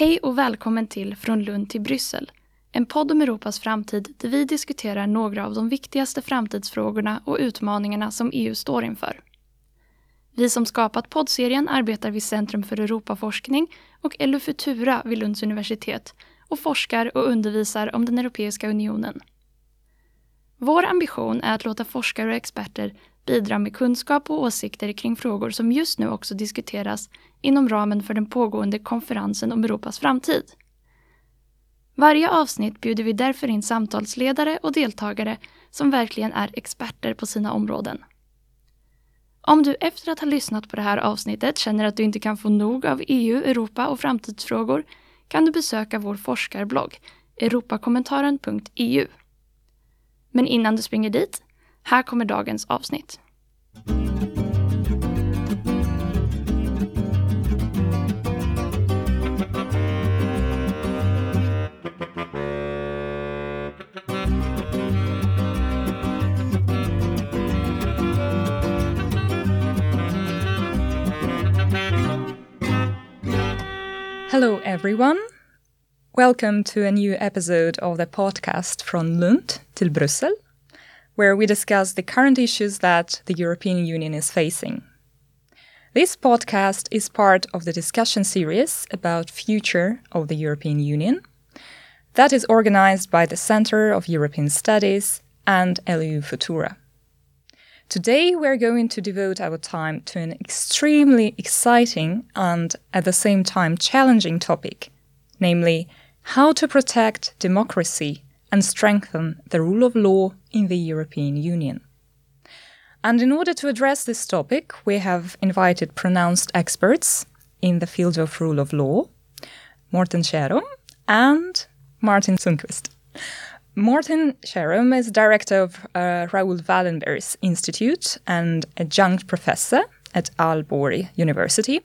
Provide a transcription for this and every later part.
Hej och välkommen till Från Lund till Bryssel. En podd om Europas framtid där vi diskuterar några av de viktigaste framtidsfrågorna och utmaningarna som EU står inför. Vi som skapat poddserien arbetar vid Centrum för Europaforskning och LU Futura vid Lunds universitet och forskar och undervisar om den Europeiska unionen. Vår ambition är att låta forskare och experter bidra med kunskap och åsikter kring frågor som just nu också diskuteras inom ramen för den pågående konferensen om Europas framtid. Varje avsnitt bjuder vi därför in samtalsledare och deltagare som verkligen är experter på sina områden. Om du efter att ha lyssnat på det här avsnittet känner att du inte kan få nog av EU, Europa och framtidsfrågor kan du besöka vår forskarblogg europakommentaren.eu. Men innan du springer dit, här kommer dagens avsnitt. Hello, everyone. Welcome to a new episode of the podcast from Lund till Brussels, where we discuss the current issues that the European Union is facing. This podcast is part of the discussion series about future of the European Union that is organized by the Center of European Studies and LU Futura. Today, we're going to devote our time to an extremely exciting and at the same time challenging topic, namely, how to protect democracy and strengthen the rule of law in the European Union. And in order to address this topic, we have invited pronounced experts in the field of rule of law, Morten Kjærum and Martin Sundqvist. Morten Kjærum is director of uh, Raoul Wallenberg's Institute and adjunct professor at Aalborg University,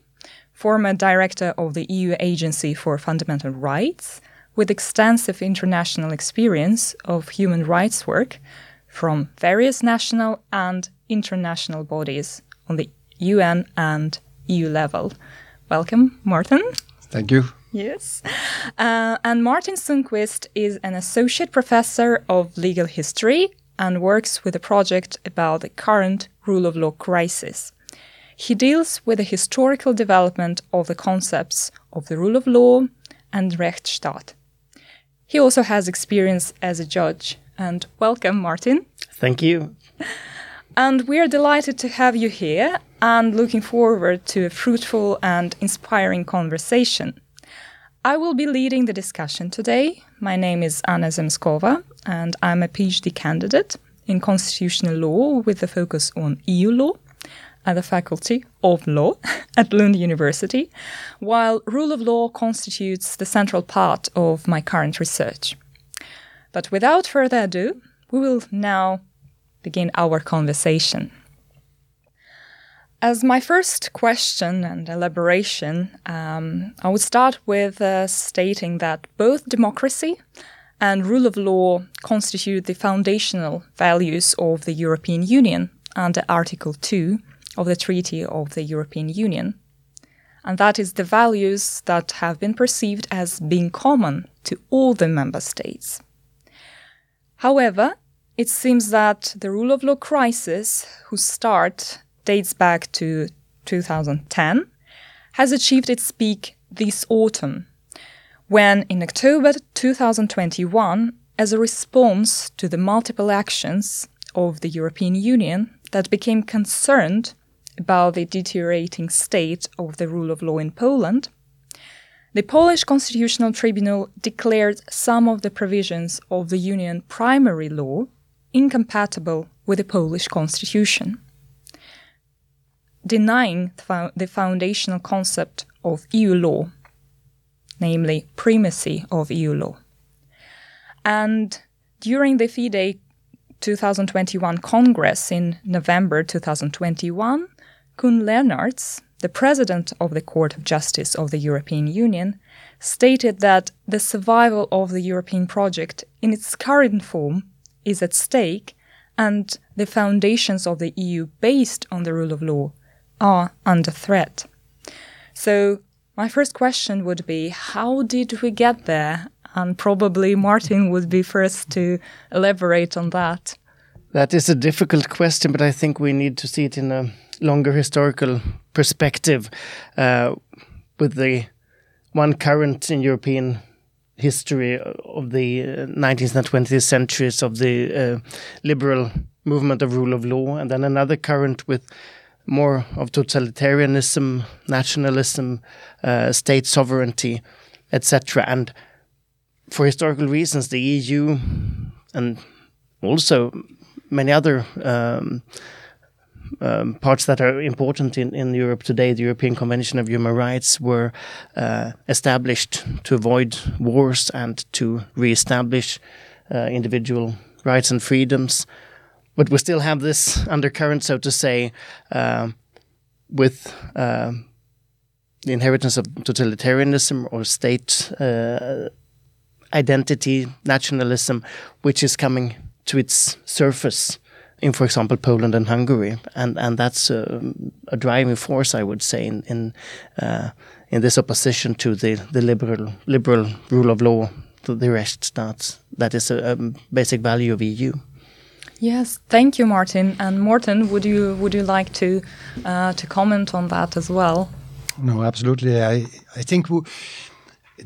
former director of the EU Agency for Fundamental Rights, with extensive international experience of human rights work from various national and international bodies on the UN and EU level. Welcome, Martin. Thank you. Yes. Uh, and Martin Sundqvist is an associate professor of legal history and works with a project about the current rule of law crisis. He deals with the historical development of the concepts of the rule of law and Rechtsstaat. He also has experience as a judge. And welcome, Martin. Thank you. And we are delighted to have you here and looking forward to a fruitful and inspiring conversation. I will be leading the discussion today. My name is Anna Zemskova, and I'm a PhD candidate in constitutional law with a focus on EU law at the Faculty of Law at Lund University, while rule of law constitutes the central part of my current research. But without further ado, we will now begin our conversation. As my first question and elaboration, um, I would start with uh, stating that both democracy and rule of law constitute the foundational values of the European Union under Article 2 of the Treaty of the European Union. And that is the values that have been perceived as being common to all the member states. However, it seems that the rule of law crisis, whose start dates back to 2010, has achieved its peak this autumn, when in October 2021, as a response to the multiple actions of the European Union that became concerned about the deteriorating state of the rule of law in Poland, the Polish Constitutional Tribunal declared some of the provisions of the Union primary law incompatible with the Polish constitution denying the foundational concept of EU law, namely primacy of EU law. And during the FIDE 2021 Congress in November 2021, Koen Lenaerts, the president of the Court of Justice of the European Union, stated that the survival of the European project in its current form is at stake and the foundations of the EU based on the rule of law are under threat. So, My first question would be How did we get there? And probably Martin would be first to elaborate on that. That is a difficult question, but I think we need to see it in a longer historical perspective uh, with the one current in European history of the 19th uh, and 20th centuries of the uh, liberal movement of rule of law, and then another current with more of totalitarianism, nationalism, uh, state sovereignty, etc. And for historical reasons, the EU and also many other um, um, parts that are important in, in Europe today, the European Convention of Human Rights, were uh, established to avoid wars and to re-establish uh, individual rights and freedoms. But we still have this undercurrent, so to say, uh, with uh, the inheritance of totalitarianism or state uh, identity, nationalism, which is coming to its surface in, for example, Poland and Hungary, and and that's a, a driving force, I would say, in in, uh, in this opposition to the the liberal liberal rule of law, to the Rechtsstaat. That is a, a basic value of EU. Yes, thank you, Martin. And Morten, would you would you like to uh, to comment on that as well? No, absolutely. I I think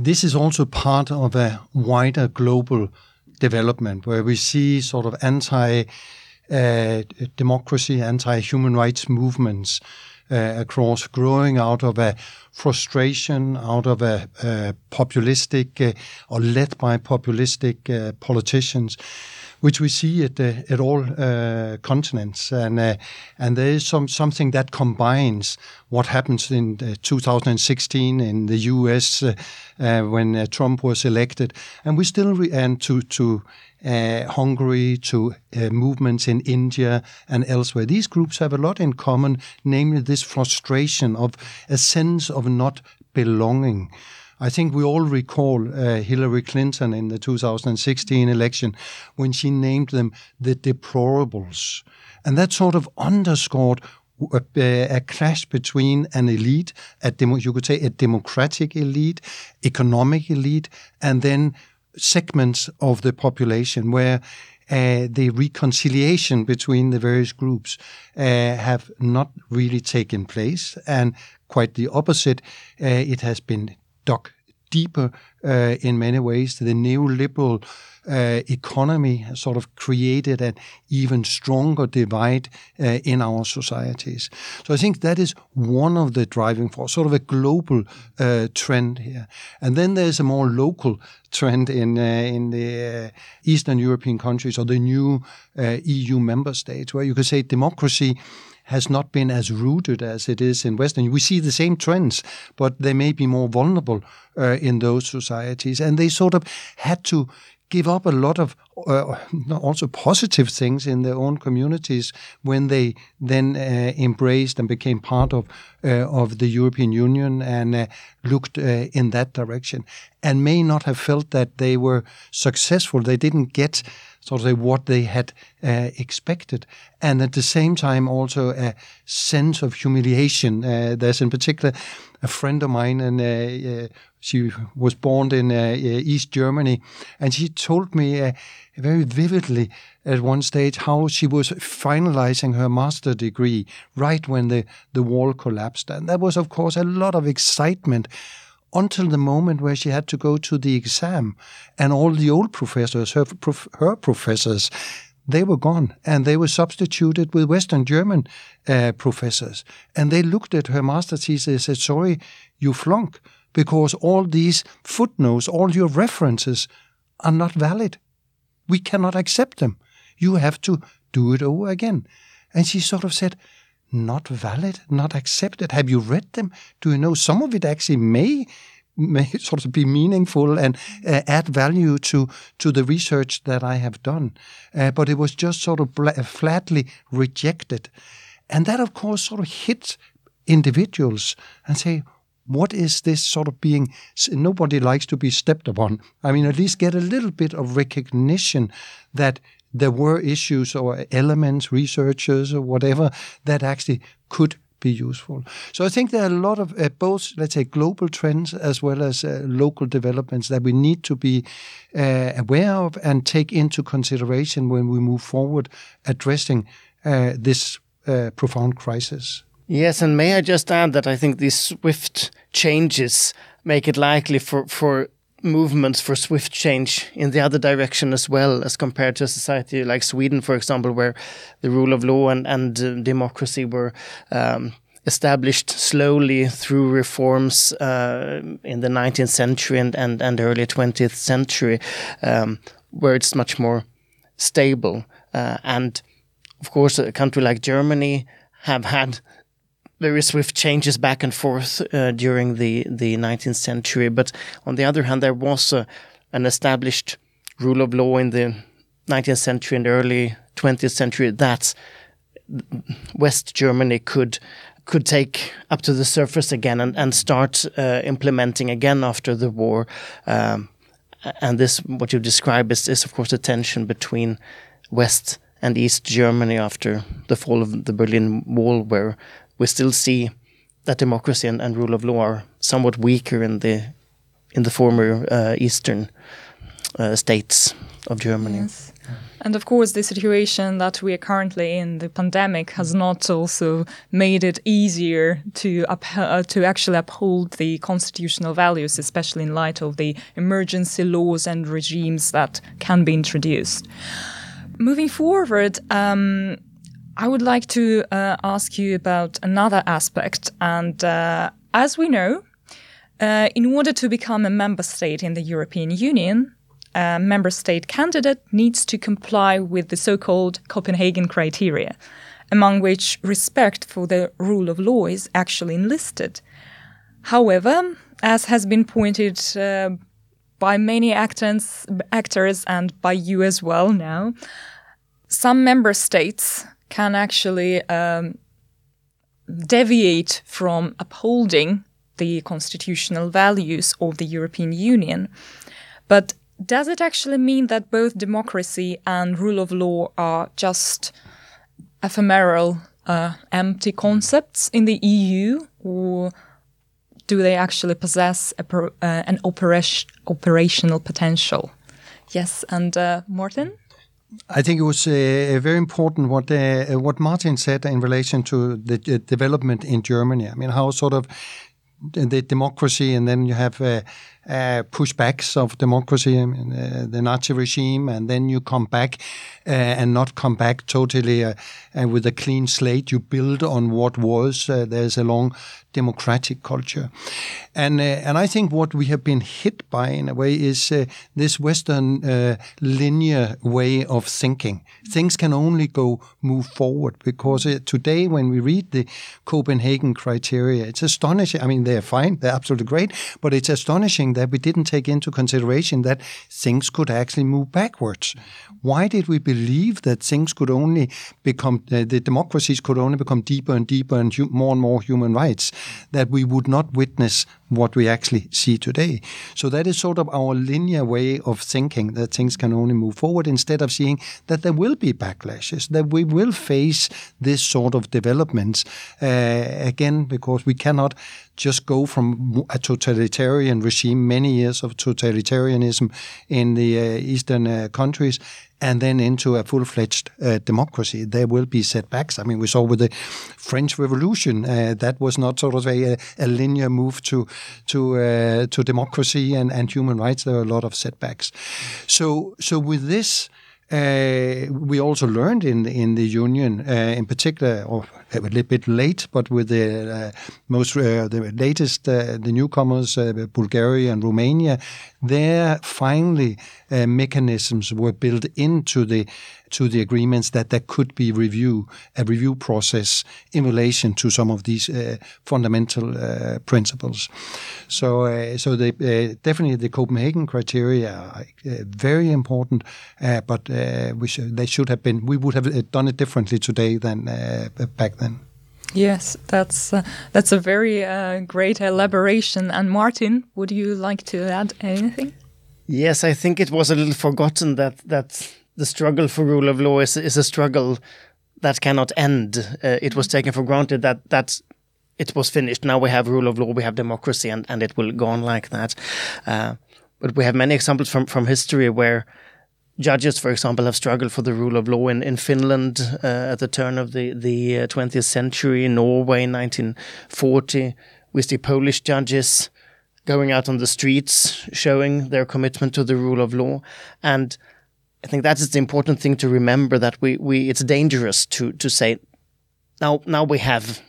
this is also part of a wider global development where we see sort of anti uh, democracy, anti human rights movements uh, across growing out of a frustration, out of a, a populistic uh, or led by populistic uh, politicians which we see at uh, at all uh, continents, and uh, and there is some something that combines what happens in 2016 in the U.S. when Trump was elected, and we still re- and to to uh, Hungary to uh, movements in India and elsewhere. These groups have a lot in common, namely this frustration of a sense of not belonging. I think we all recall uh, Hillary Clinton in the 2016 election when she named them the deplorables. And that sort of underscored a, a, clash between an elite, a demo, you could say a democratic elite, economic elite, and then segments of the population where uh, the reconciliation between the various groups uh, have not really taken place, and quite the opposite. Uh, it has been dug deeper uh, in many ways. The neoliberal uh, economy has sort of created an even stronger divide uh, in our societies. So I think that is one of the driving force, sort of a global uh, trend here. And then there's a more local trend in uh, in the uh, Eastern European countries or the new EU member states, where you could say democracy has not been as rooted as it is in Western. We see the same trends, but they may be more vulnerable uh, in those societies, and they sort of had to give up a lot of uh, also positive things in their own communities when they then uh, embraced and became part of uh, of the European Union and uh, looked uh, in that direction, and may not have felt that they were successful. They didn't get sort of what they had uh, expected, and at the same time also a sense of humiliation. Uh, there's in particular a friend of mine, and uh, she was born in East Germany, and she told me very vividly at one stage how she was finalizing her master degree right when the, the wall collapsed. And that was, of course, a lot of excitement until the moment where she had to go to the exam. And all the old professors, her, prof, her professors, they were gone and they were substituted with Western German uh, professors. And they looked at her master thesis and said, Sorry, you flunk, because all these footnotes, all your references are not valid. We cannot accept them. You have to do it over again. And she sort of said, not valid, not accepted. Have you read them? Do you know some of it actually may may sort of be meaningful and uh, add value to to the research that I have done, uh, but it was just sort of flatly rejected, and that of course sort of hit individuals and say. What is this sort of being? Nobody likes to be stepped upon. I mean, at least get a little bit of recognition that there were issues or elements, researchers or whatever that actually could be useful. So I think there are a lot of uh, both, let's say, global trends as well as uh, local developments that we need to be uh, aware of and take into consideration when we move forward addressing uh, this uh, profound crisis. Yes, and may I just add that I think these swift changes make it likely for, for movements for swift change in the other direction as well as compared to a society like Sweden, for example, where the rule of law and, and uh, democracy were um, established slowly through reforms uh, in the 19th century and, and, and early 20th century, um, where it's much more stable. Uh, and of course, a country like Germany have had very swift changes back and forth uh, during the, the 19th century. But on the other hand, there was a, an established rule of law in the 19th century and early 20th century that West Germany could could take up to the surface again and, and start uh, implementing again after the war. Um, and this, what you describe, is, is of course the tension between West and East Germany after the fall of the Berlin Wall, where we still see that democracy and, and rule of law are somewhat weaker in the in the former uh, eastern uh, states of Germany. Yes. And of course, the situation that we are currently in, the pandemic, has not also made it easier to uh, to actually uphold the constitutional values, especially in light of the emergency laws and regimes that can be introduced. Moving forward, um, I would like to uh, ask you about another aspect. And uh, as we know, uh, in order to become a member state in the European Union, a member state candidate needs to comply with the so called Copenhagen criteria, among which respect for the rule of law is actually enlisted. However, as has been pointed uh, by many actors, actors and by you as well now, some member states can actually um, deviate from upholding the constitutional values of the European Union. But does it actually mean that both democracy and rule of law are just ephemeral, uh, empty concepts in the EU, or do they actually possess uh, an operation, operational potential? Yes, and uh, Martin? I think it was uh, very important what uh, what Martin said in relation to the uh, development in Germany. I mean, how sort of the democracy, and then you have uh, uh, pushbacks of democracy, uh, the Nazi regime, and then you come back and not come back totally and with a clean slate. You build on what was. there's a long democratic culture. And, uh, and I think what we have been hit by in a way is uh, this Western uh, linear way of thinking. Things can only go move forward because uh, today when we read the Copenhagen criteria, it's astonishing. I mean, they're fine, they're absolutely great, but it's astonishing that we didn't take into consideration that things could actually move backwards. Why did we believe that things could only become, uh, the democracies could only become deeper and deeper and more and more human rights? that we would not witness what we actually see today. So that is sort of our linear way of thinking that things can only move forward instead of seeing that there will be backlashes, that we will face this sort of developments uh, again, because we cannot just go from a totalitarian regime, many years of totalitarianism in the uh, eastern uh, countries, and then into a full-fledged uh, democracy. There will be setbacks. I mean, we saw with the French Revolution uh, that was not sort of a, a linear move to to uh, to democracy and, and human rights. There were a lot of setbacks. So so with this. Uh, we also learned in in the union, uh, in particular, or a little bit late, but with the uh, most the latest the newcomers, Bulgaria and Romania, there finally mechanisms were built into the to the agreements that there could be review a review process in relation to some of these uh, fundamental uh, principles. So uh, so they definitely the Copenhagen criteria are very important, but we should, they should have been we would have done it differently today than back then. Yes, that's uh, that's a very uh, great elaboration. And Martin, would you like to add anything? Yes, I think it was a little forgotten that that the struggle for rule of law is is a struggle that cannot end. Uh, it was taken for granted that that it was finished. Now we have rule of law, we have democracy, and, and it will go on like that. Uh, but we have many examples from, from history where judges, for example, have struggled for the rule of law in, in Finland uh, at the turn of the, the 20th uh, century, in Norway in 1940. We see Polish judges going out on the streets showing their commitment to the rule of law. And I think that is the important thing to remember that we, we it's dangerous to, to say, now, now we have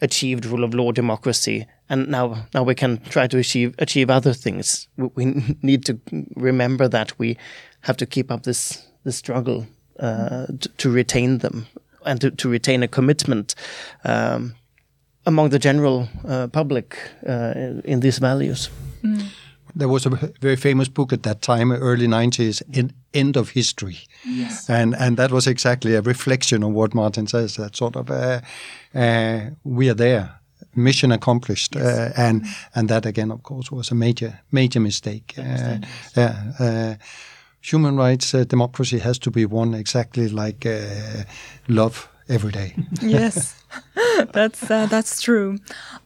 achieved rule of law democracy and now now we can try to achieve achieve other things we need to remember that we have to keep up this this struggle uh, to, to, retain them and to, to retain a commitment um, among the general uh, public uh, in these values. Mm. There was a very famous book at that time, early 90s, in End of History. Yes. And and that was exactly a reflection of what Martin says, that sort of, uh, uh, we are there, mission accomplished. Yes. Uh, and and that, again, of course, was a major, major mistake. Yeah human rights, uh, democracy has to be won exactly like uh, love every day. yes, that's uh, that's true.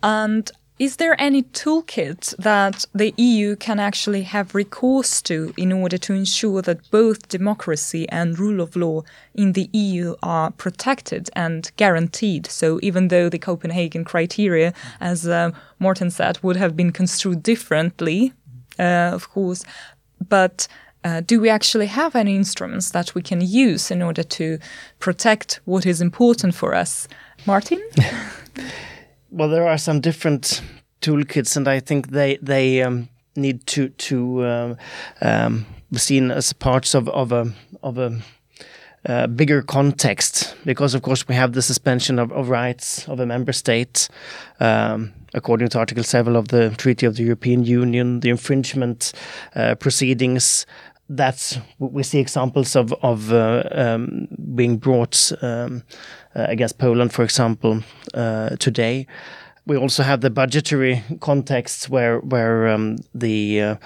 And is there any toolkit that the EU can actually have recourse to in order to ensure that both democracy and rule of law in the EU are protected and guaranteed? So, even though the Copenhagen criteria, as uh, Morten said, would have been construed differently, uh, of course, but uh, do we actually have any instruments that we can use in order to protect what is important for us? Martin? well, there are some different toolkits, and I think they they um, need to to um, um, be seen as parts of of a of a uh, bigger context, because of course we have the suspension of, of rights of a member state, um, according to Article 7 of the Treaty of the European Union, the infringement uh, proceedings that's we see examples of of uh, um, being brought um, uh, against Poland, for example, uh, today. We also have the budgetary context where where um, the uh,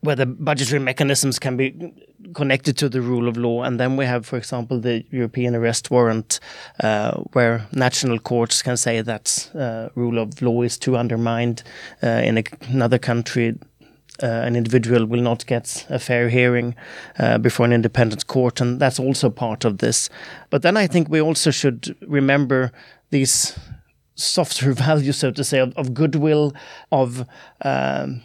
where the budgetary mechanisms can be connected to the rule of law, and then we have, for example, the European arrest warrant, uh, where national courts can say that uh, rule of law is too undermined in a, another country uh, an individual will not get a fair hearing uh, before an independent court, and that's also part of this. But then I think we also should remember these softer values, so to say, of, of goodwill, of um,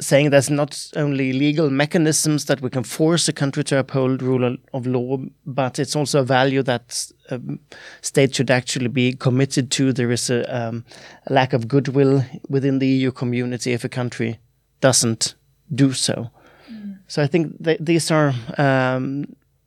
saying there's not only legal mechanisms that we can force a country to uphold rule of law, but it's also a value that um, states should actually be committed to. There is a, um, a lack of goodwill within the EU community if a country doesn't do so. Mm. So I think th these are um,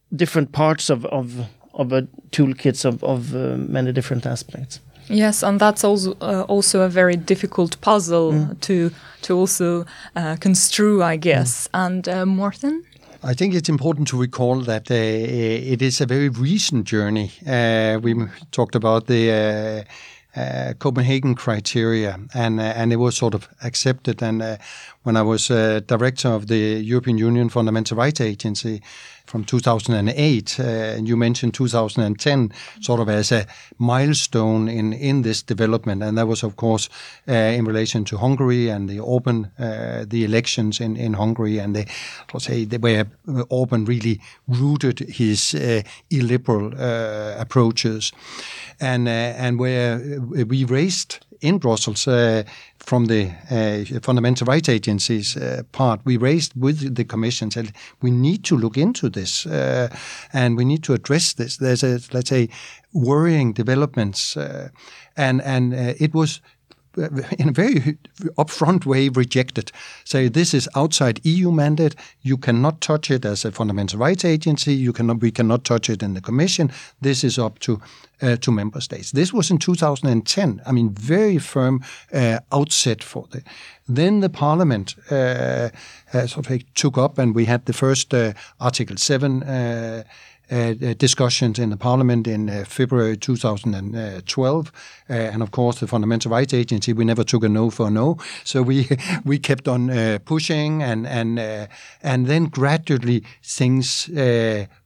different parts of of of a toolkits of of uh, many different aspects. Yes, and that's also uh, also a very difficult puzzle mm. to to also uh, construe, I guess. Mm. And uh, Morten. I think it's important to recall that uh, it is a very recent journey. Uh, we talked about the uh, Copenhagen criteria, and uh, and it was sort of accepted. And uh, when I was uh, director of the European Union Fundamental Rights Agency from 2008, uh, and you mentioned 2010, sort of as a milestone in in this development, and that was of course uh, in relation to Hungary and the Orban the elections in in Hungary, and they say the where Orban really rooted his illiberal approaches. And uh, and where we raised in Brussels uh, from the uh, fundamental rights agencies uh, part, we raised with the Commission said we need to look into this and we need to address this. There's a let's say worrying developments, and and it was in a very upfront way rejected. Say this is outside EU mandate. You cannot touch it as a fundamental rights agency. You cannot. We cannot touch it in the Commission. This is up to uh, to member states. This was in 2010. I mean, very firm uh, outset for the. Then the Parliament uh, uh sort of took up, and we had the first uh, Article Seven uh, discussions in the Parliament in uh, February 2012, and of course the Fundamental Rights Agency. We never took a no for a no, so we we kept on pushing, and and and then gradually things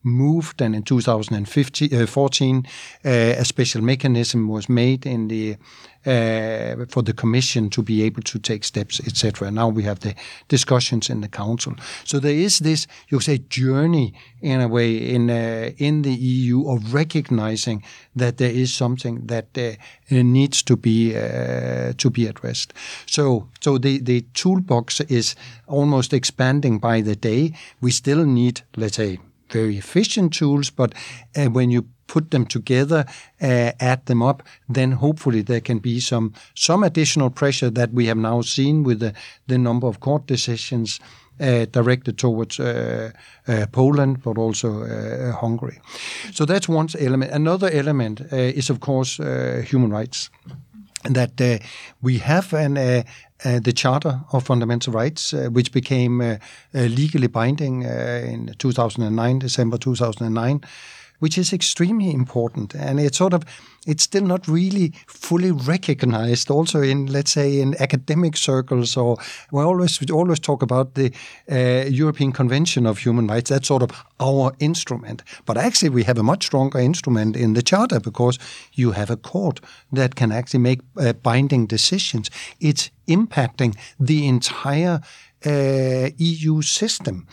moved, and in 2014, uh, a special mechanism was made in the uh, for the Commission to be able to take steps, etc. Now we have the discussions in the Council. So there is this, you say, journey in a way in uh, in the EU of recognizing that there is something that uh, needs to be uh, to be addressed. So so the the toolbox is almost expanding by the day. We still need, let's say, very efficient tools, but uh, when you put them together, uh, add them up, then hopefully there can be some some additional pressure that we have now seen with the, the number of court decisions uh, directed towards uh, uh, Poland, but also uh, Hungary. So that's one element. Another element uh, is, of course, uh, human rights. That we have an, the Charter of Fundamental Rights, which became legally binding in 2009, December 2009 which is extremely important. And it's sort of, it's still not really fully recognized also in, let's say, in academic circles or we always, we always talk about the uh, European Convention of Human Rights. That's sort of our instrument. But actually we have a much stronger instrument in the Charter because you have a court that can actually make uh, binding decisions. It's impacting the entire uh, EU system.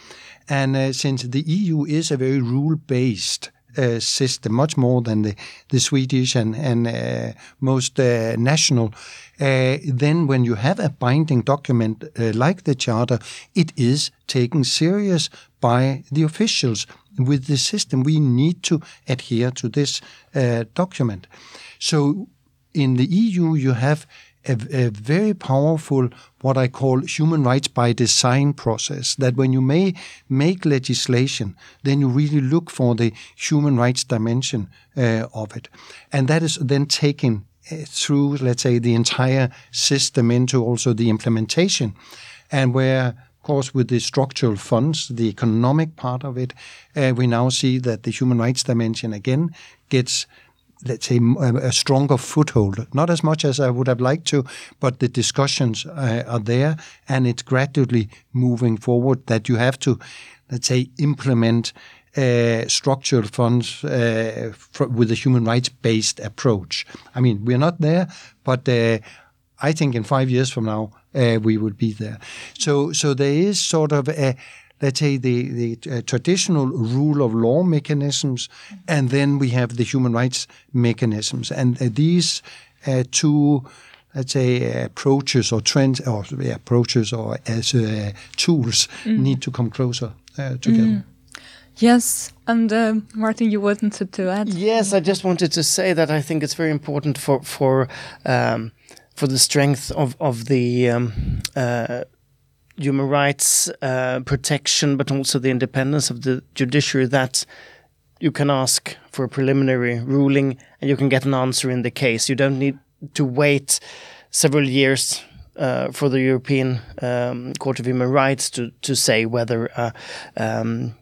And uh, since the EU is a very rule based uh, system, much more than the, the Swedish and, and uh, most uh, national. Uh, then, when you have a binding document uh, like the Charter, it is taken serious by the officials with the system. We need to adhere to this document. So, in the EU, you have a, a, very powerful what I call human rights by design process. That when you may make legislation, then you really look for the human rights dimension uh, of it, and that is then taken uh, through, let's say, the entire system into also the implementation, and where of course, with the structural funds, the economic part of it, uh, we now see that the human rights dimension again gets let's say, a, stronger foothold. Not as much as I would have liked to, but the discussions uh, are there, and it's gradually moving forward. That you have to, let's say, implement uh, structural funds uh, with a human rights based approach. I mean, we're not there, but uh, I think in five years from now uh, we would be there. So, so there is sort of a let's say, the, the uh, traditional rule of law mechanisms, and then we have the human rights mechanisms. And uh, these uh, two, let's say, approaches or trends, or yeah, approaches or as uh, tools mm. need to come closer uh, together. Mm. Yes, and uh, Martin, you wanted to add? Yes, I just wanted to say that I think it's very important for for um, for the strength of of the um, uh, human rights uh, protection, but also the independence of the judiciary that you can ask for a preliminary ruling and you can get an answer in the case. You don't need to wait several years uh, for the European um, Court of Human Rights to to say whether uh, um,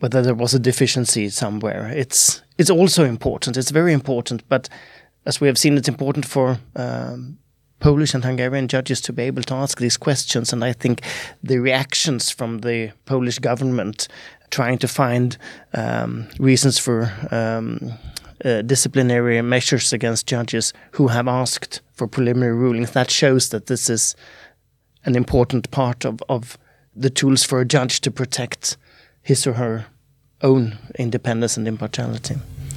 whether there was a deficiency somewhere. It's it's also important. It's very important, but as we have seen, it's important for um, Polish and Hungarian judges to be able to ask these questions. And I think the reactions from the Polish government trying to find um, reasons for um, uh, disciplinary measures against judges who have asked for preliminary rulings, that shows that this is an important part of, of the tools for a judge to protect his or her own independence and impartiality.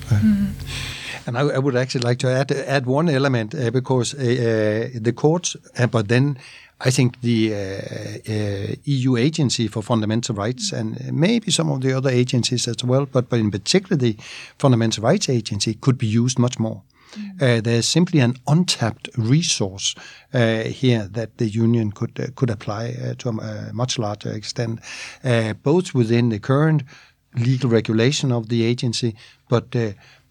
Mm -hmm. And I, I, would actually like to add add one element uh, because uh, uh the courts, uh, but then I think the uh, uh, EU Agency for Fundamental Rights and maybe some of the other agencies as well, but, but in particular the Fundamental Rights Agency could be used much more. Mm. Uh, there's simply an untapped resource uh, here that the union could uh, could apply to a much larger extent, both within the current legal regulation of the agency, but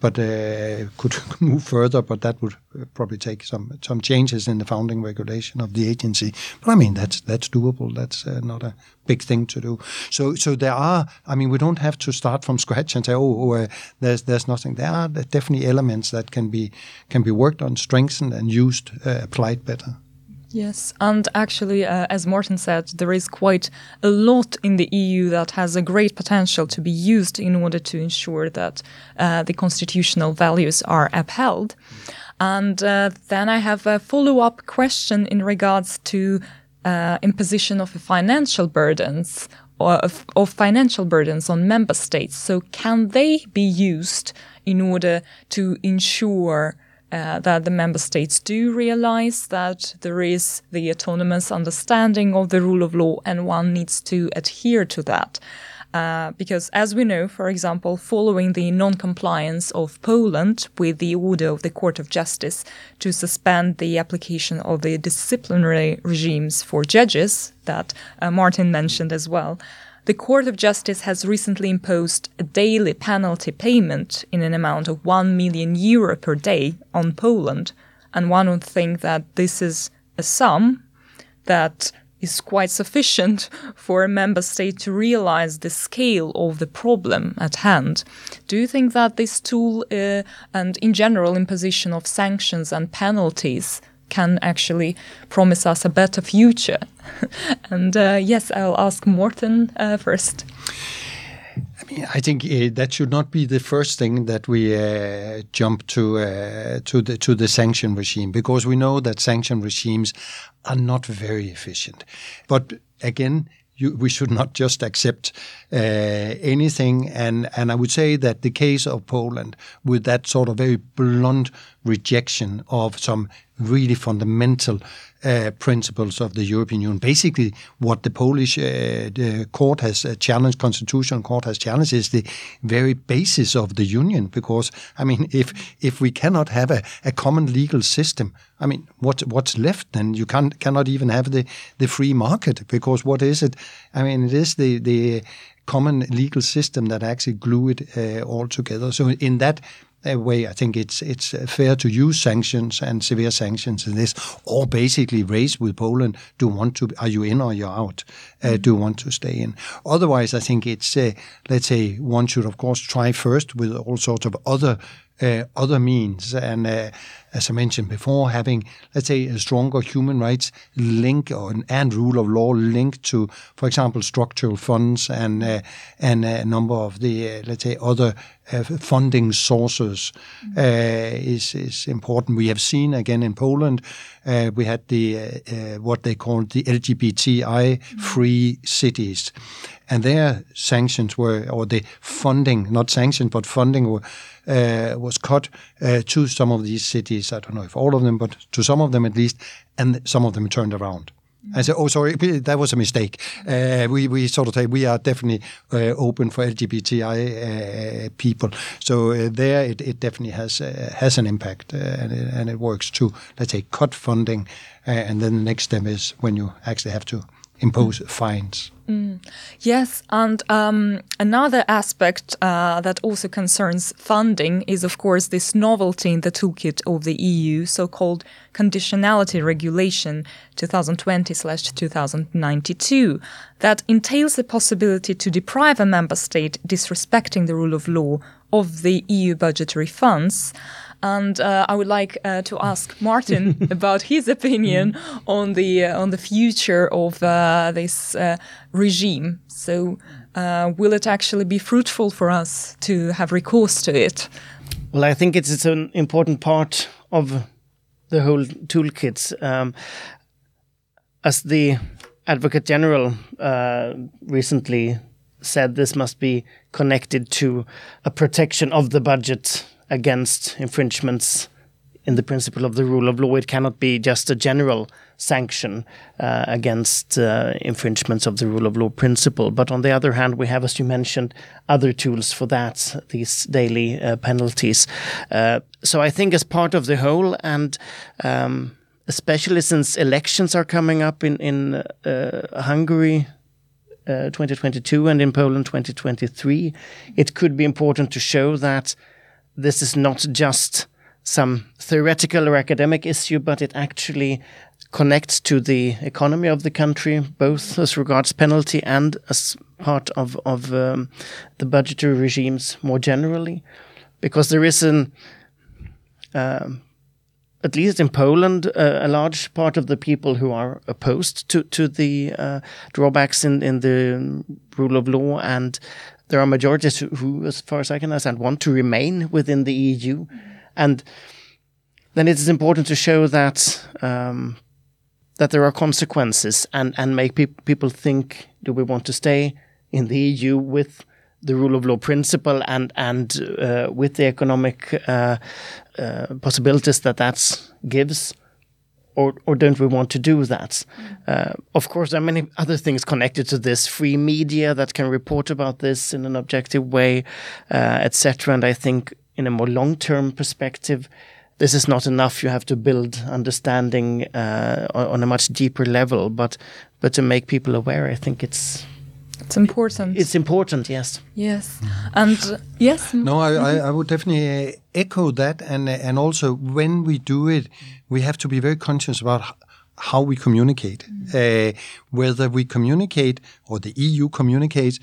but uh, could move further. But that would uh, probably take some some changes in the founding regulation of the agency. But I mean, that's that's doable. That's uh, not a big thing to do. So so there are. I mean, we don't have to start from scratch and say, oh, oh uh, there's there's nothing. There are definitely elements that can be can be worked on, strengthened, and used, uh, applied better. Yes, and actually, uh, as Martin said, there is quite a lot in the EU that has a great potential to be used in order to ensure that uh, the constitutional values are upheld. And uh, then I have a follow up question in regards to uh, imposition of financial burdens or of, of financial burdens on member states. So, can they be used in order to ensure? Uh, that the member states do realize that there is the autonomous understanding of the rule of law and one needs to adhere to that. Uh, because as we know, for example, following the non-compliance of Poland with the order of the Court of Justice to suspend the application of the disciplinary regimes for judges that uh, Martin mentioned as well, the Court of Justice has recently imposed a daily penalty payment in an amount of 1 million euro per day on Poland. And one would think that this is a sum that is quite sufficient for a member state to realize the scale of the problem at hand. Do you think that this tool uh, and, in general, imposition of sanctions and penalties can actually promise us a better future. and uh, yes, I'll ask Morten uh, first. I mean, I think uh, that should not be the first thing that we uh, jump to uh, to the to the sanction regime because we know that sanction regimes are not very efficient. But again, you, we should not just accept uh, anything. And, and I would say that the case of Poland, with that sort of very blunt rejection of some really fundamental uh, principles of the European Union. Basically, what the Polish uh, the court has uh, challenged, constitutional court has challenged, is the very basis of the union. Because I mean, if if we cannot have a, a common legal system, I mean, what what's left then? You can cannot even have the the free market because what is it? I mean, it is the the common legal system that actually glue it uh, all together. So in that way, I think it's it's fair to use sanctions and severe sanctions in this, or basically raise with Poland: Do you want to? Are you in or you're out? Uh, do you want to stay in? Otherwise, I think it's uh, let's say one should of course try first with all sorts of other uh, other means. And uh, as I mentioned before, having, let's say, a stronger human rights link or, and rule of law linked to, for example, structural funds and, uh, and a number of the, uh, let's say, other uh, funding sources uh, is, is important. We have seen again in Poland, we had the what they called the LGBTI free cities and their sanctions were, or the funding, not sanctions, but funding were, uh, was cut uh, to some of these cities. I don't know if all of them, but to some of them at least, and some of them turned around. I said, "Oh, sorry, that was a mistake." Uh, we we sort of say we are definitely uh, open for LGBTI uh, people. So uh, there, it, it definitely has uh, has an impact, uh, and it, and it works to let's say cut funding, and then the next step is when you actually have to impose fines. Mm. Yes, and um, another aspect uh, that also concerns funding is, of course, this novelty in the toolkit of the EU, so-called conditionality regulation 2020/2092, that entails the possibility to deprive a member state disrespecting the rule of law of the EU budgetary funds. And uh, I would like uh, to ask Martin about his opinion on the uh, on the future of uh, this uh, regime. So, uh, will it actually be fruitful for us to have recourse to it? Well, I think it's, it's an important part of the whole toolkit. Um, as the Advocate General recently said, this must be connected to a protection of the budget against infringements in the principle of the rule of law. It cannot be just a general sanction uh, against uh, infringements of the rule of law principle. But on the other hand, we have, as you mentioned, other tools for that, these daily uh, penalties. Uh, so I think, as part of the whole, and um, especially since elections are coming up in in uh, Hungary. Uh, 2022 and in Poland 2023, it could be important to show that this is not just some theoretical or academic issue, but it actually connects to the economy of the country, both as regards penalty and as part of of um, the budgetary regimes more generally, because there is an um, at least in Poland, uh, a large part of the people who are opposed to to the uh, drawbacks in in the rule of law, and there are majorities who, who, as far as I can understand, want to remain within the EU, and then it is important to show that um, that there are consequences and and make pe people think: Do we want to stay in the EU with the rule of law principle and and uh, with the economic uh, uh, possibilities that that gives, or or don't we want to do that? Uh, of course, there are many other things connected to this: free media that can report about this in an objective way, uh, etc. And I think in a more long-term perspective. This is not enough. You have to build understanding uh, on, on a much deeper level, but but to make people aware, I think it's it's important. It's important, yes. Yes, and uh, yes. No, I, I, I would definitely uh, echo that, and uh, and also when we do it, we have to be very conscious about how we communicate, uh, whether we communicate or the EU communicates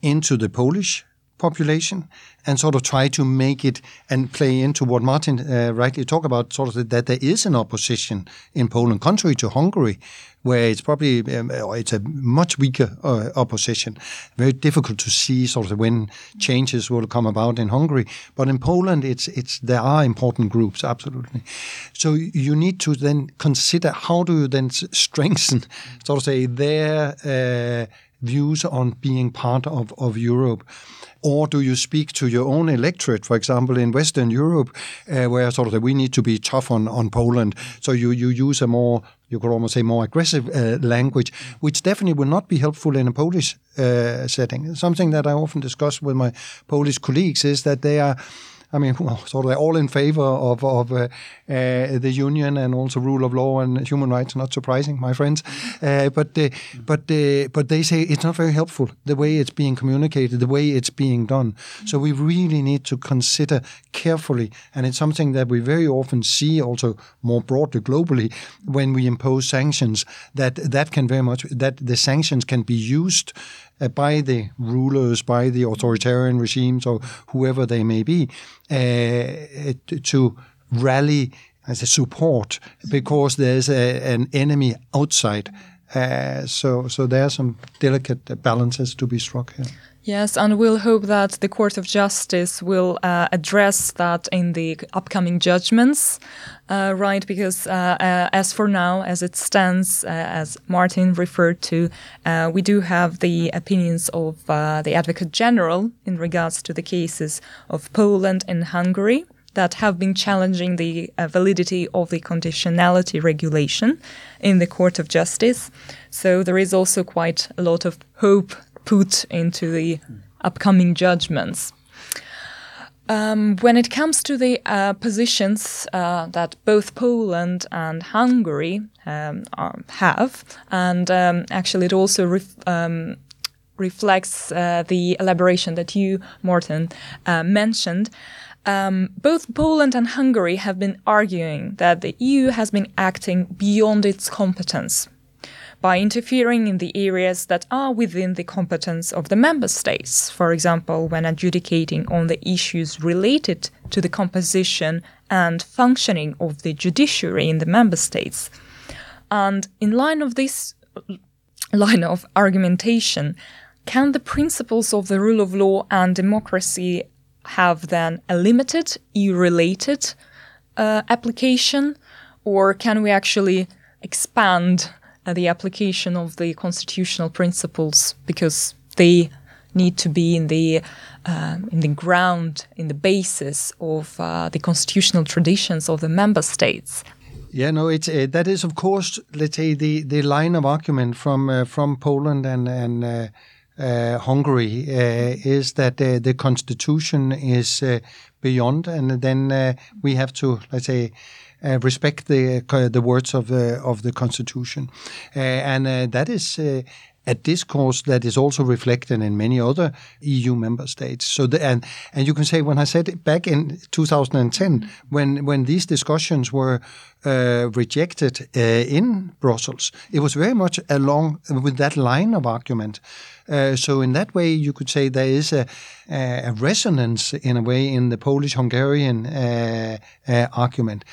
into the Polish population and sort of try to make it and play into what Martin uh, rightly talked about, sort of that there is an opposition in Poland, contrary to Hungary, where it's probably um, it's a much weaker uh, opposition. Very difficult to see sort of when changes will come about in Hungary, but in Poland, it's it's there are important groups absolutely. So you need to then consider how do you then strengthen, sort of say their. Uh, views on being part of, of Europe? Or do you speak to your own electorate, for example, in Western Europe, uh, where sort of we need to be tough on, on Poland? So you, you use a more, you could almost say, more aggressive uh, language, which definitely will not be helpful in a Polish uh, setting. Something that I often discuss with my Polish colleagues is that they are I mean, sort of all in favor of, of uh, uh, the union and also rule of law and human rights. Not surprising, my friends. Uh, but uh, but uh, but they say it's not very helpful the way it's being communicated, the way it's being done. So we really need to consider carefully, and it's something that we very often see also more broadly globally when we impose sanctions. That that can very much that the sanctions can be used uh, by the rulers, by the authoritarian regimes, or whoever they may be, uh, to rally as a support because there's a, an enemy outside. Uh, so, so there are some delicate balances to be struck here. Yes, and we'll hope that the Court of Justice will uh, address that in the upcoming judgments, uh, right? Because uh, uh as for now, as it stands, uh, as Martin referred to, uh, we do have the opinions of the Advocate General in regards to the cases of Poland and Hungary that have been challenging the validity of the conditionality regulation in the Court of Justice. So there is also quite a lot of hope put into the upcoming judgments. Um, when it comes to the uh, positions uh, that both Poland and Hungary um, are, have, and um, actually it also ref um, reflects uh, the elaboration that you, Morten, uh, mentioned. Um, both Poland and Hungary have been arguing that the EU has been acting beyond its competence by interfering in the areas that are within the competence of the member states, for example, when adjudicating on the issues related to the composition and functioning of the judiciary in the member states. And in line of this line of argumentation, can the principles of the rule of law and democracy have then a limited EU related uh, application, or can we actually expand the application of the constitutional principles because they need to be in the um, in the ground, in the basis of uh, the constitutional traditions of the member states. Yeah, no, it's uh, that is of course, let's say the, the line of argument from uh, from Poland and and uh, uh, Hungary is that the constitution is beyond, and then we have to let's say uh, respect the uh, the words of the of the Constitution, uh, and that is a discourse that is also reflected in many other EU member states. So, the, and and you can say when I said back in 2010, when when these discussions were uh, rejected uh, in Brussels, it was very much along with that line of argument. Uh, so, in that way, you could say there is a, a resonance in a way in the Polish-Hungarian argument.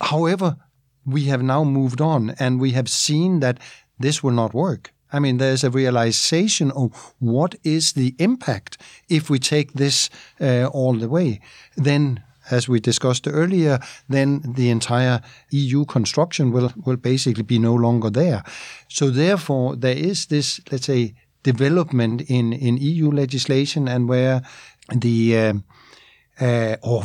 However, we have now moved on and we have seen that this will not work. I mean, there's a realization of what is the impact if we take this uh, all the way. Then, as we discussed earlier, then the entire EU construction will, will basically be no longer there. So, therefore, there is this, let's say, development in, in EU legislation and where the uh, uh, or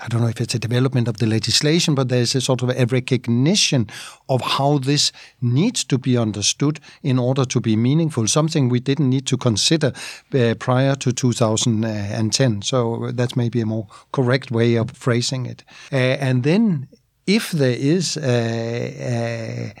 I don't know if it's a development of the legislation, but there's a sort of a recognition of how this needs to be understood in order to be meaningful, something we didn't need to consider uh, prior to 2010. So that's maybe a more correct way of phrasing it. Uh, and then if there is a, a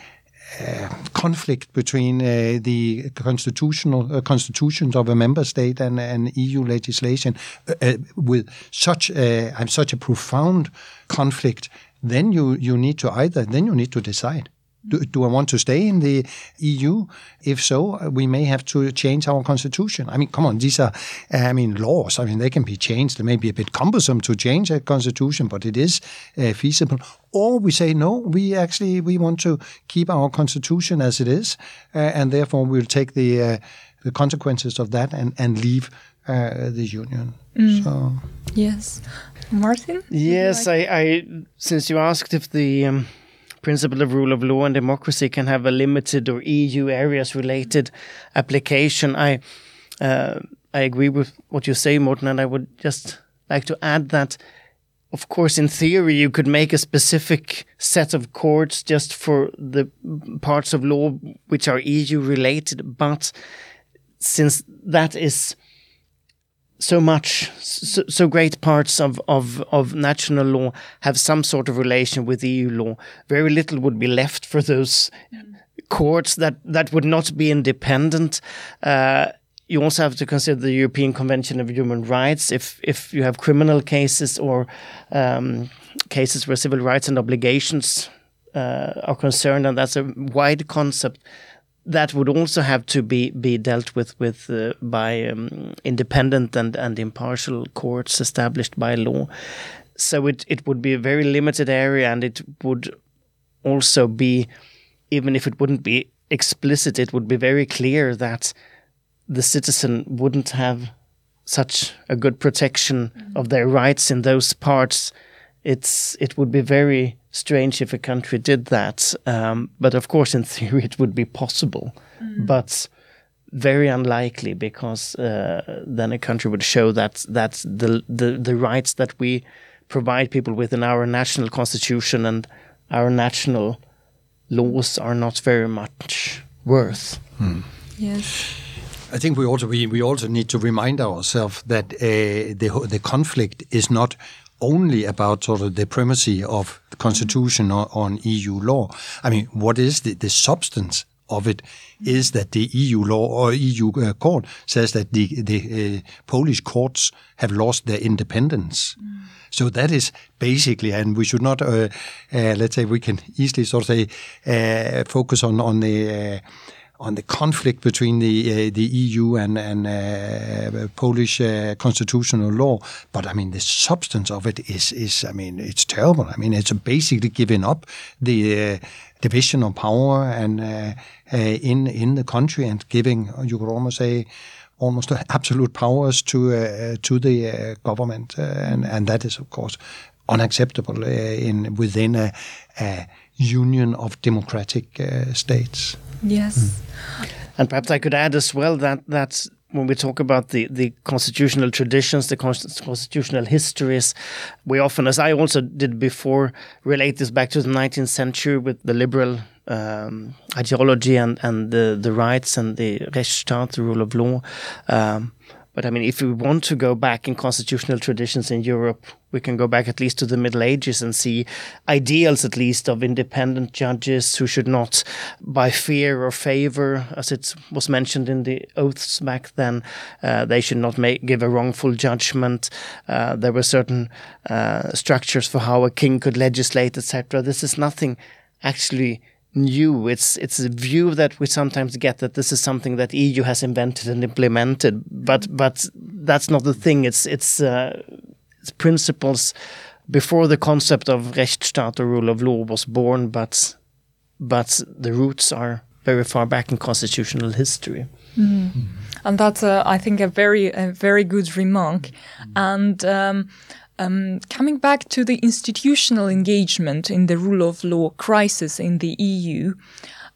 uh, conflict between uh, the constitutional uh, constitutions of a member state and, and EU legislation uh, uh, with such a, such a profound conflict, then you, you need to either then you need to decide do, do, I want to stay in the EU? If so, we may have to change our constitution. I mean, come on, these are, I mean, laws. I mean, they can be changed. They may be a bit cumbersome to change a constitution, but it is uh, feasible. Or we say no, we actually we want to keep our constitution as it is, uh, and therefore we'll take the uh, the consequences of that and and leave uh, the union. Mm. So yes, Martin. Yes, like I, I since you asked if the. Um, principle of rule of law and democracy can have a limited or EU areas related application. I uh, I agree with what you say, Morten, and I would just like to add that, of course, in theory, you could make a specific set of courts just for the parts of law which are EU related, but since that is so much so, so, great parts of, of, of national law have some sort of relation with EU law. Very little would be left for those mm. courts that, that would not be independent. Uh, you also have to consider the European Convention of Human Rights. If if you have criminal cases or um, cases where civil rights and obligations uh, are concerned, and that's a wide concept that would also have to be be dealt with with uh, by um, independent and and impartial courts established by law. So it it would be a very limited area, and it would also be, even if it wouldn't be explicit, it would be very clear that the citizen wouldn't have such a good protection mm -hmm. of their rights in those parts. It's it would be very strange if a country did that. Um, but of course, in theory, it would be possible, mm. but very unlikely because uh, then a country would show that that the, the the rights that we provide people with in our national constitution and our national laws are not very much worth. Mm. Yes. I think we also we, we also need to remind ourselves that uh, the the conflict is not only about sort of the primacy of the constitution on, on EU law. I mean, what is the, the substance of it is that the EU law or EU uh, court says that the the uh, Polish courts have lost their independence. Mm. So that is basically, and we should not, uh, uh let's say, we can easily sort of say uh, focus on on the uh, on the conflict between the uh, the EU and and uh, Polish uh, constitutional law. But I mean, the substance of it is is I mean, it's terrible. I mean, it's basically giving up the uh, division of power and uh, uh, in in the country and giving you could almost say almost absolute powers to to the government, and and that is of course unacceptable in within a, a union of democratic states. Yes. Mm. And perhaps I could add as well that that when we talk about the, the constitutional traditions, the constitutional histories, we often, as I also did before, relate this back to the 19th century with the liberal um, ideology and, and the, the rights and the Rechtsstaat, the rule of law. Um, but I mean, if we want to go back in constitutional traditions in Europe, we can go back at least to the Middle Ages and see ideals, at least, of independent judges who should not, by fear or favor, as it was mentioned in the oaths back then, uh, they should not make, give a wrongful judgment. Uh, there were certain uh, structures for how a king could legislate, etc. This is nothing actually new. It's it's a view that we sometimes get that this is something that the EU has invented and implemented, but but that's not the thing. It's it's uh, it's principles before the concept of Rechtsstaat or rule of law was born, but but the roots are very far back in constitutional history. Mm. And that's, uh, I think, a very, a very good remark. And um, um, coming back to the institutional engagement in the rule of law crisis in the EU,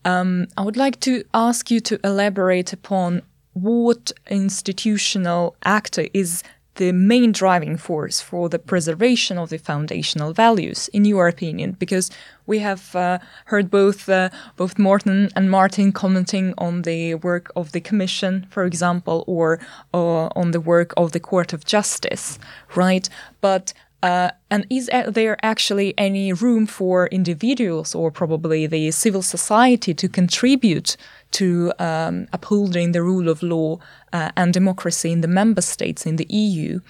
um, I would like to ask you to elaborate upon what institutional actor is the main driving force for the preservation of the foundational values, in your opinion? Because we have uh, heard both uh, both Morten and Martin commenting on the work of the Commission, for example, or uh, on the work of the Court of Justice, right? But uh, and is there actually any room for individuals or probably the civil society to contribute to um, upholding the rule of law uh, and democracy in the member states in the EU.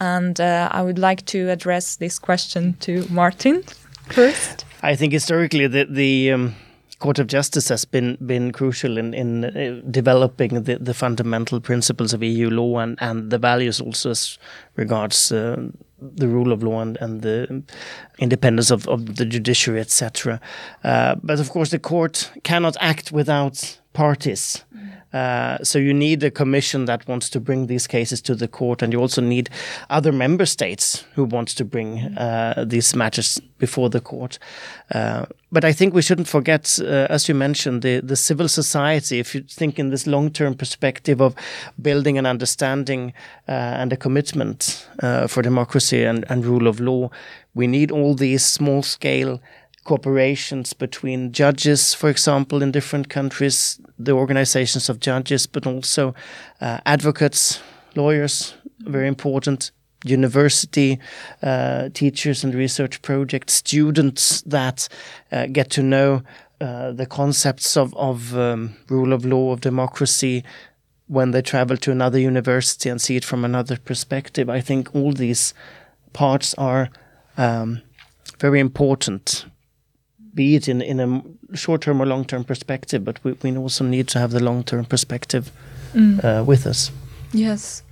And uh, I would like to address this question to Martin first. I think historically the the um, Court of Justice has been been crucial in in uh, developing the, the fundamental principles of EU law and and the values also as regards uh, the rule of law and, and the independence of, of the judiciary, etc. Uh, but of course, the court cannot act without parties. Uh, so you need a commission that wants to bring these cases to the court, and you also need other member states who want to bring uh, these matters before the court. Uh, but I think we shouldn't forget, uh, as you mentioned, the, the civil society. If you think in this long-term perspective of building an understanding uh, and a commitment for democracy and, and rule of law, we need all these small-scale cooperations between judges, for example, in different countries, the organizations of judges, but also uh, advocates, lawyers, very important, university uh, teachers and research projects, students that uh, get to know uh, the concepts of, of um, rule of law, of democracy, when they travel to another university and see it from another perspective. I think all these parts are um, very important be it in, in a short term or long term perspective, but we, we also need to have the long term perspective mm. uh, with us. Yes.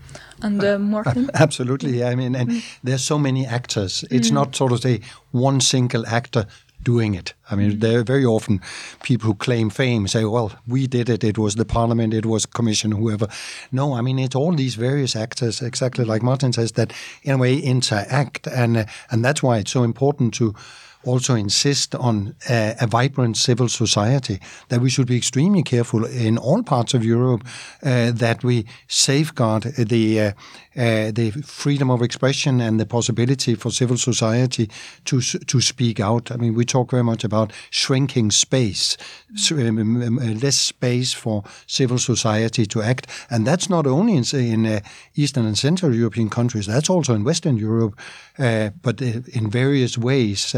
And uh, Martin? Absolutely. I mean, and mm. there's so many actors. It's mm. not sort of say one single actor doing it. I mean, mm. there are very often people who claim fame say, well, we did it, it was the parliament, it was commission, whoever. No, I mean, it's all these various actors, exactly like Martin says, that in a way interact. And, uh, and that's why it's so important to also insist on a, a, vibrant civil society, that we should be extremely careful in all parts of Europe uh, that we safeguard the uh, uh, the freedom of expression and the possibility for civil society to to speak out. I mean, we talk very much about shrinking space, um, um, um, uh, less space for civil society to act, and that's not only in, in uh, Eastern and Central European countries. That's also in Western Europe, uh, but uh, in various ways.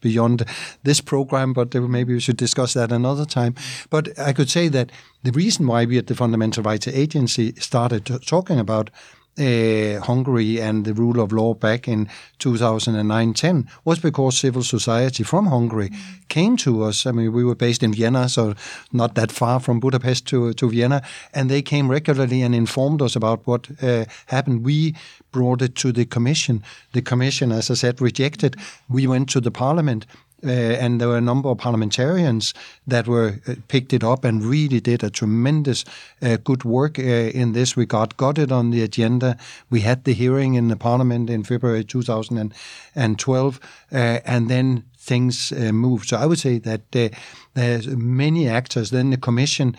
beyond this program, but maybe we should discuss that another time. But I could say that the reason why we at the Fundamental Rights Agency started talking about uh, Hungary and the rule of law back in 2009-10 was because civil society from Hungary came to us. I mean, we were based in Vienna, so not that far from Budapest to, to Vienna, and they came regularly and informed us about what uh, happened. We brought it to the commission. The commission, as I said, rejected. We went to the parliament uh, and there were a number of parliamentarians that were uh, picked it up and really did a tremendous uh, good work uh, in this regard. Got it on the agenda. We had the hearing in the parliament in February 2012, uh, and then things uh, moved. So I would say that there's many actors. Then the commission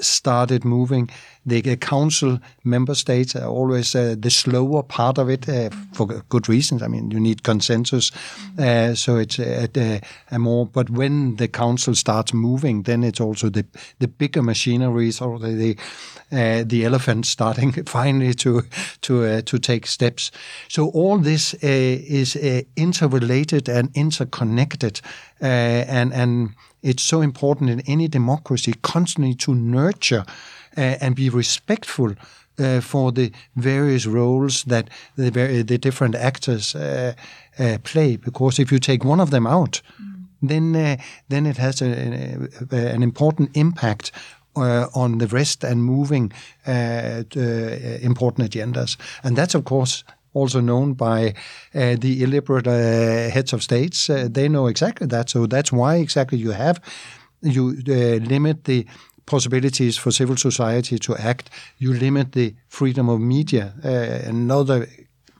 started moving the council member states are always uh, the slower part of it uh, for good reasons. I mean, you need consensus, uh, so it's a, a, more. But when the council starts moving, then it's also the the bigger machineries or the the, uh, the starting finally to to uh, to take steps. So all this uh, is interrelated and interconnected, and and it's so important in any democracy constantly to nurture uh, and be respectful uh, for the various roles that the, the different actors uh, play. Because if you take one of them out, mm. then then it has a, a, an important impact uh, on the rest and moving uh, uh, important agendas. And that's, of course, also known by uh, the illiterate uh, heads of states. Uh, they know exactly that. So that's why exactly you have you uh, limit the possibilities for civil society to act. You limit the freedom of media. Uh, another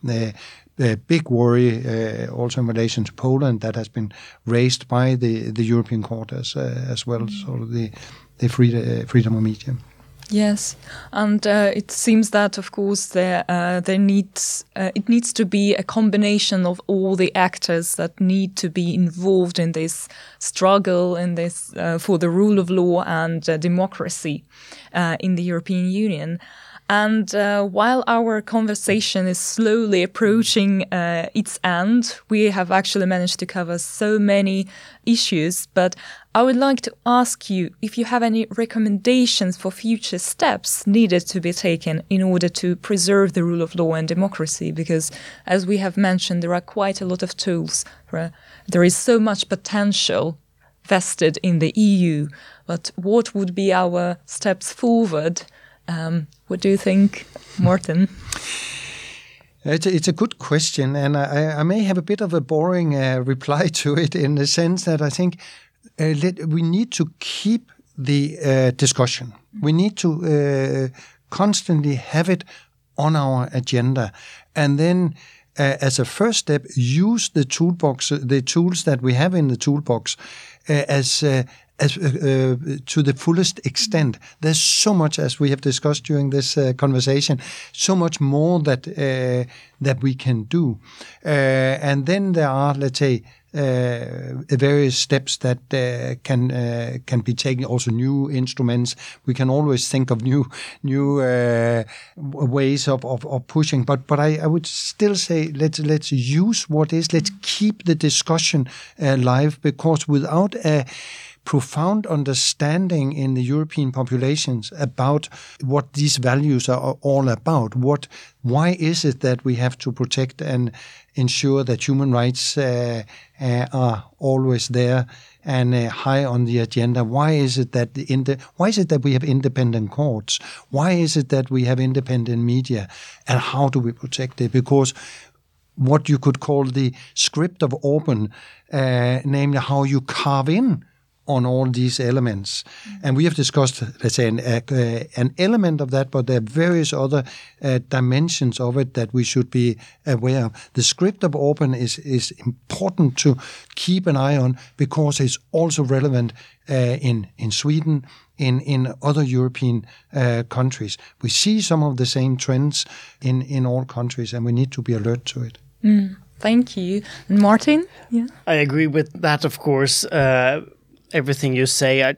uh, big worry also in relation to Poland that has been raised by the, the European Court as, as well, of the, the free, freedom of media. Yes, and uh, it seems that, of course, there uh, there needs uh, it needs to be a combination of all the actors that need to be involved in this struggle in this uh, for the rule of law and uh, democracy uh, in the European Union. And uh, while our conversation is slowly approaching uh, its end, we have actually managed to cover so many issues. But I would like to ask you if you have any recommendations for future steps needed to be taken in order to preserve the rule of law and democracy. Because, as we have mentioned, there are quite a lot of tools. There is so much potential vested in the EU. But what would be our steps forward? Um, what do you think, Morten? It's a, it's a good question, and I, I, may have a bit of a boring uh, reply to it in the sense that I think let, we need to keep the uh, discussion. We need to uh, constantly have it on our agenda, and then. Uh, as a first step, use the toolbox, the tools that we have in the toolbox, uh, as as, uh, uh, to the fullest extent. There's so much, as we have discussed during this uh, conversation, so much more that uh, that we can do. Uh, and then there are, let's say, uh, various steps that uh, can uh, can be taken. Also, new instruments. We can always think of new new uh, ways of, pushing. But but I, I would still say let's let's use what is. Let's keep the discussion alive because without a profound understanding in the European populations about what these values are all about. What, why is it that we have to protect and ensure that human rights uh, uh, are always there and uh, high on the agenda? Why is it that the, the why is it that we have independent courts? Why is it that we have independent media? And how do we protect it? Because what you could call the script of Orban, uh, namely how you carve in on all these elements. Mm. And we have discussed, let's say, an, uh, an element of that, but there are various other uh, dimensions of it that we should be aware of. The script of Orban is, is important to keep an eye on because it's also relevant uh, in, in Sweden, in, in other European uh, countries. We see some of the same trends in, in all countries, and we need to be alert to it. Mm, thank you. And Martin? Yeah. I agree with that, of course. Uh, everything you say. I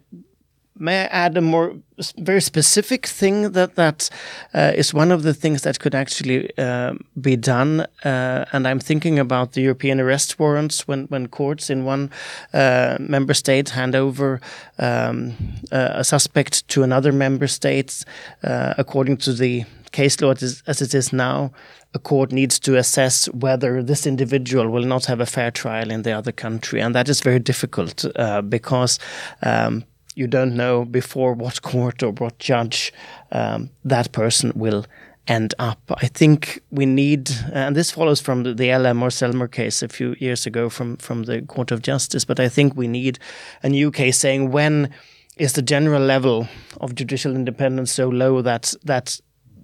may I add a more very specific thing that that uh, is one of the things that could actually uh, be done. Uh, and I'm thinking about the European arrest warrants when when courts in one uh, member state hand over um, a suspect to another member state uh, according to the case law as, as it is now a court needs to assess whether this individual will not have a fair trial in the other country. And that is very difficult uh, because um, you don't know before what court or what judge um, that person will end up. I think we need, and this follows from the, the LM or Celmer case a few years ago from, from the Court of Justice, but I think we need a new case saying when is the general level of judicial independence so low that that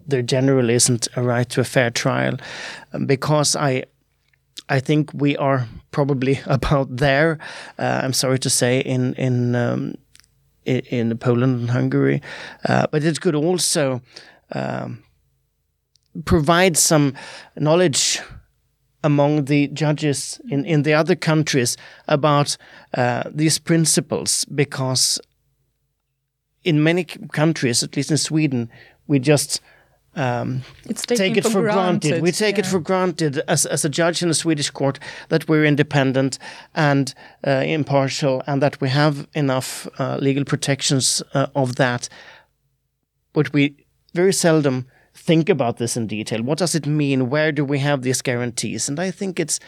there generally isn't a right to a fair trial, um, because I I think we are probably about there. Uh, I'm sorry to say in in um, in, Poland and Hungary, uh, but it could also um, provide some knowledge among the judges in, in the other countries about uh, these principles because in many countries, at least in Sweden, we just um, take it for, for granted. granted. We take yeah. it for granted as, as a judge in a Swedish court that we're independent and uh, impartial and that we have enough uh, legal protections uh, of that. But we very seldom think about this in detail. What does it mean? Where do we have these guarantees? And I think it's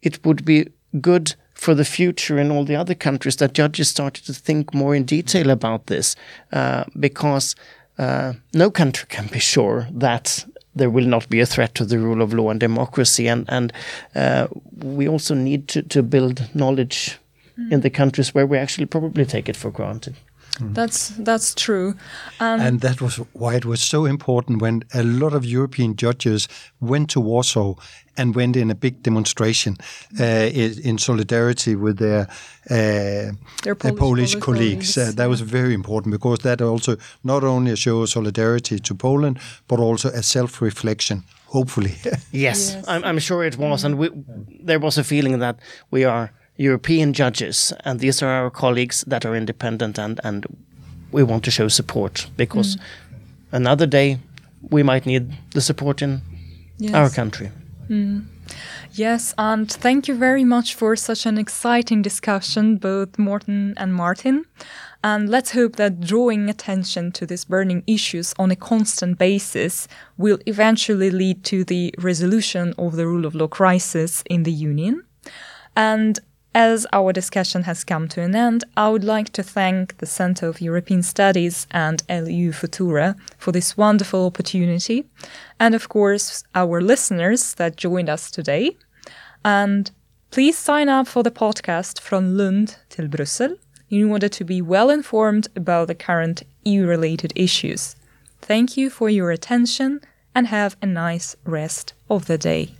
it would be good for the future in all the other countries that judges started to think more in detail about this uh, because uh, no country can be sure that there will not be a threat to the rule of law and democracy. And and uh, we also need to, to build knowledge in the countries where we actually probably take it for granted. That's that's true. Um, And that was why it was so important when a lot of European judges went to Warsaw and went in a big demonstration uh, i- in solidarity with their, uh, Their their Polish Polish, colleagues, colleagues. Uh, that was very important because that also not only a show of solidarity to Poland, but also a self-reflection. Hopefully, Yes, Yes. I'm, I'm sure it was, and we, there was a feeling that we are European judges, and these are our colleagues that are independent, and and we want to show support because mm. another day we might need the support in yes. our country. Mm. Yes, and thank you very much for such an exciting discussion, both Morten and Martin. And let's hope that drawing attention to these burning issues on a constant basis will eventually lead to the resolution of the rule of law crisis in the Union. And as our discussion has come to an end, I would like to thank the Center of European Studies and LU Futura for this wonderful opportunity, and of course, our listeners that joined us today. And please sign up for the podcast from Lund till Brussels in order to be well informed about the current EU related issues. Thank you for your attention and have a nice rest of the day.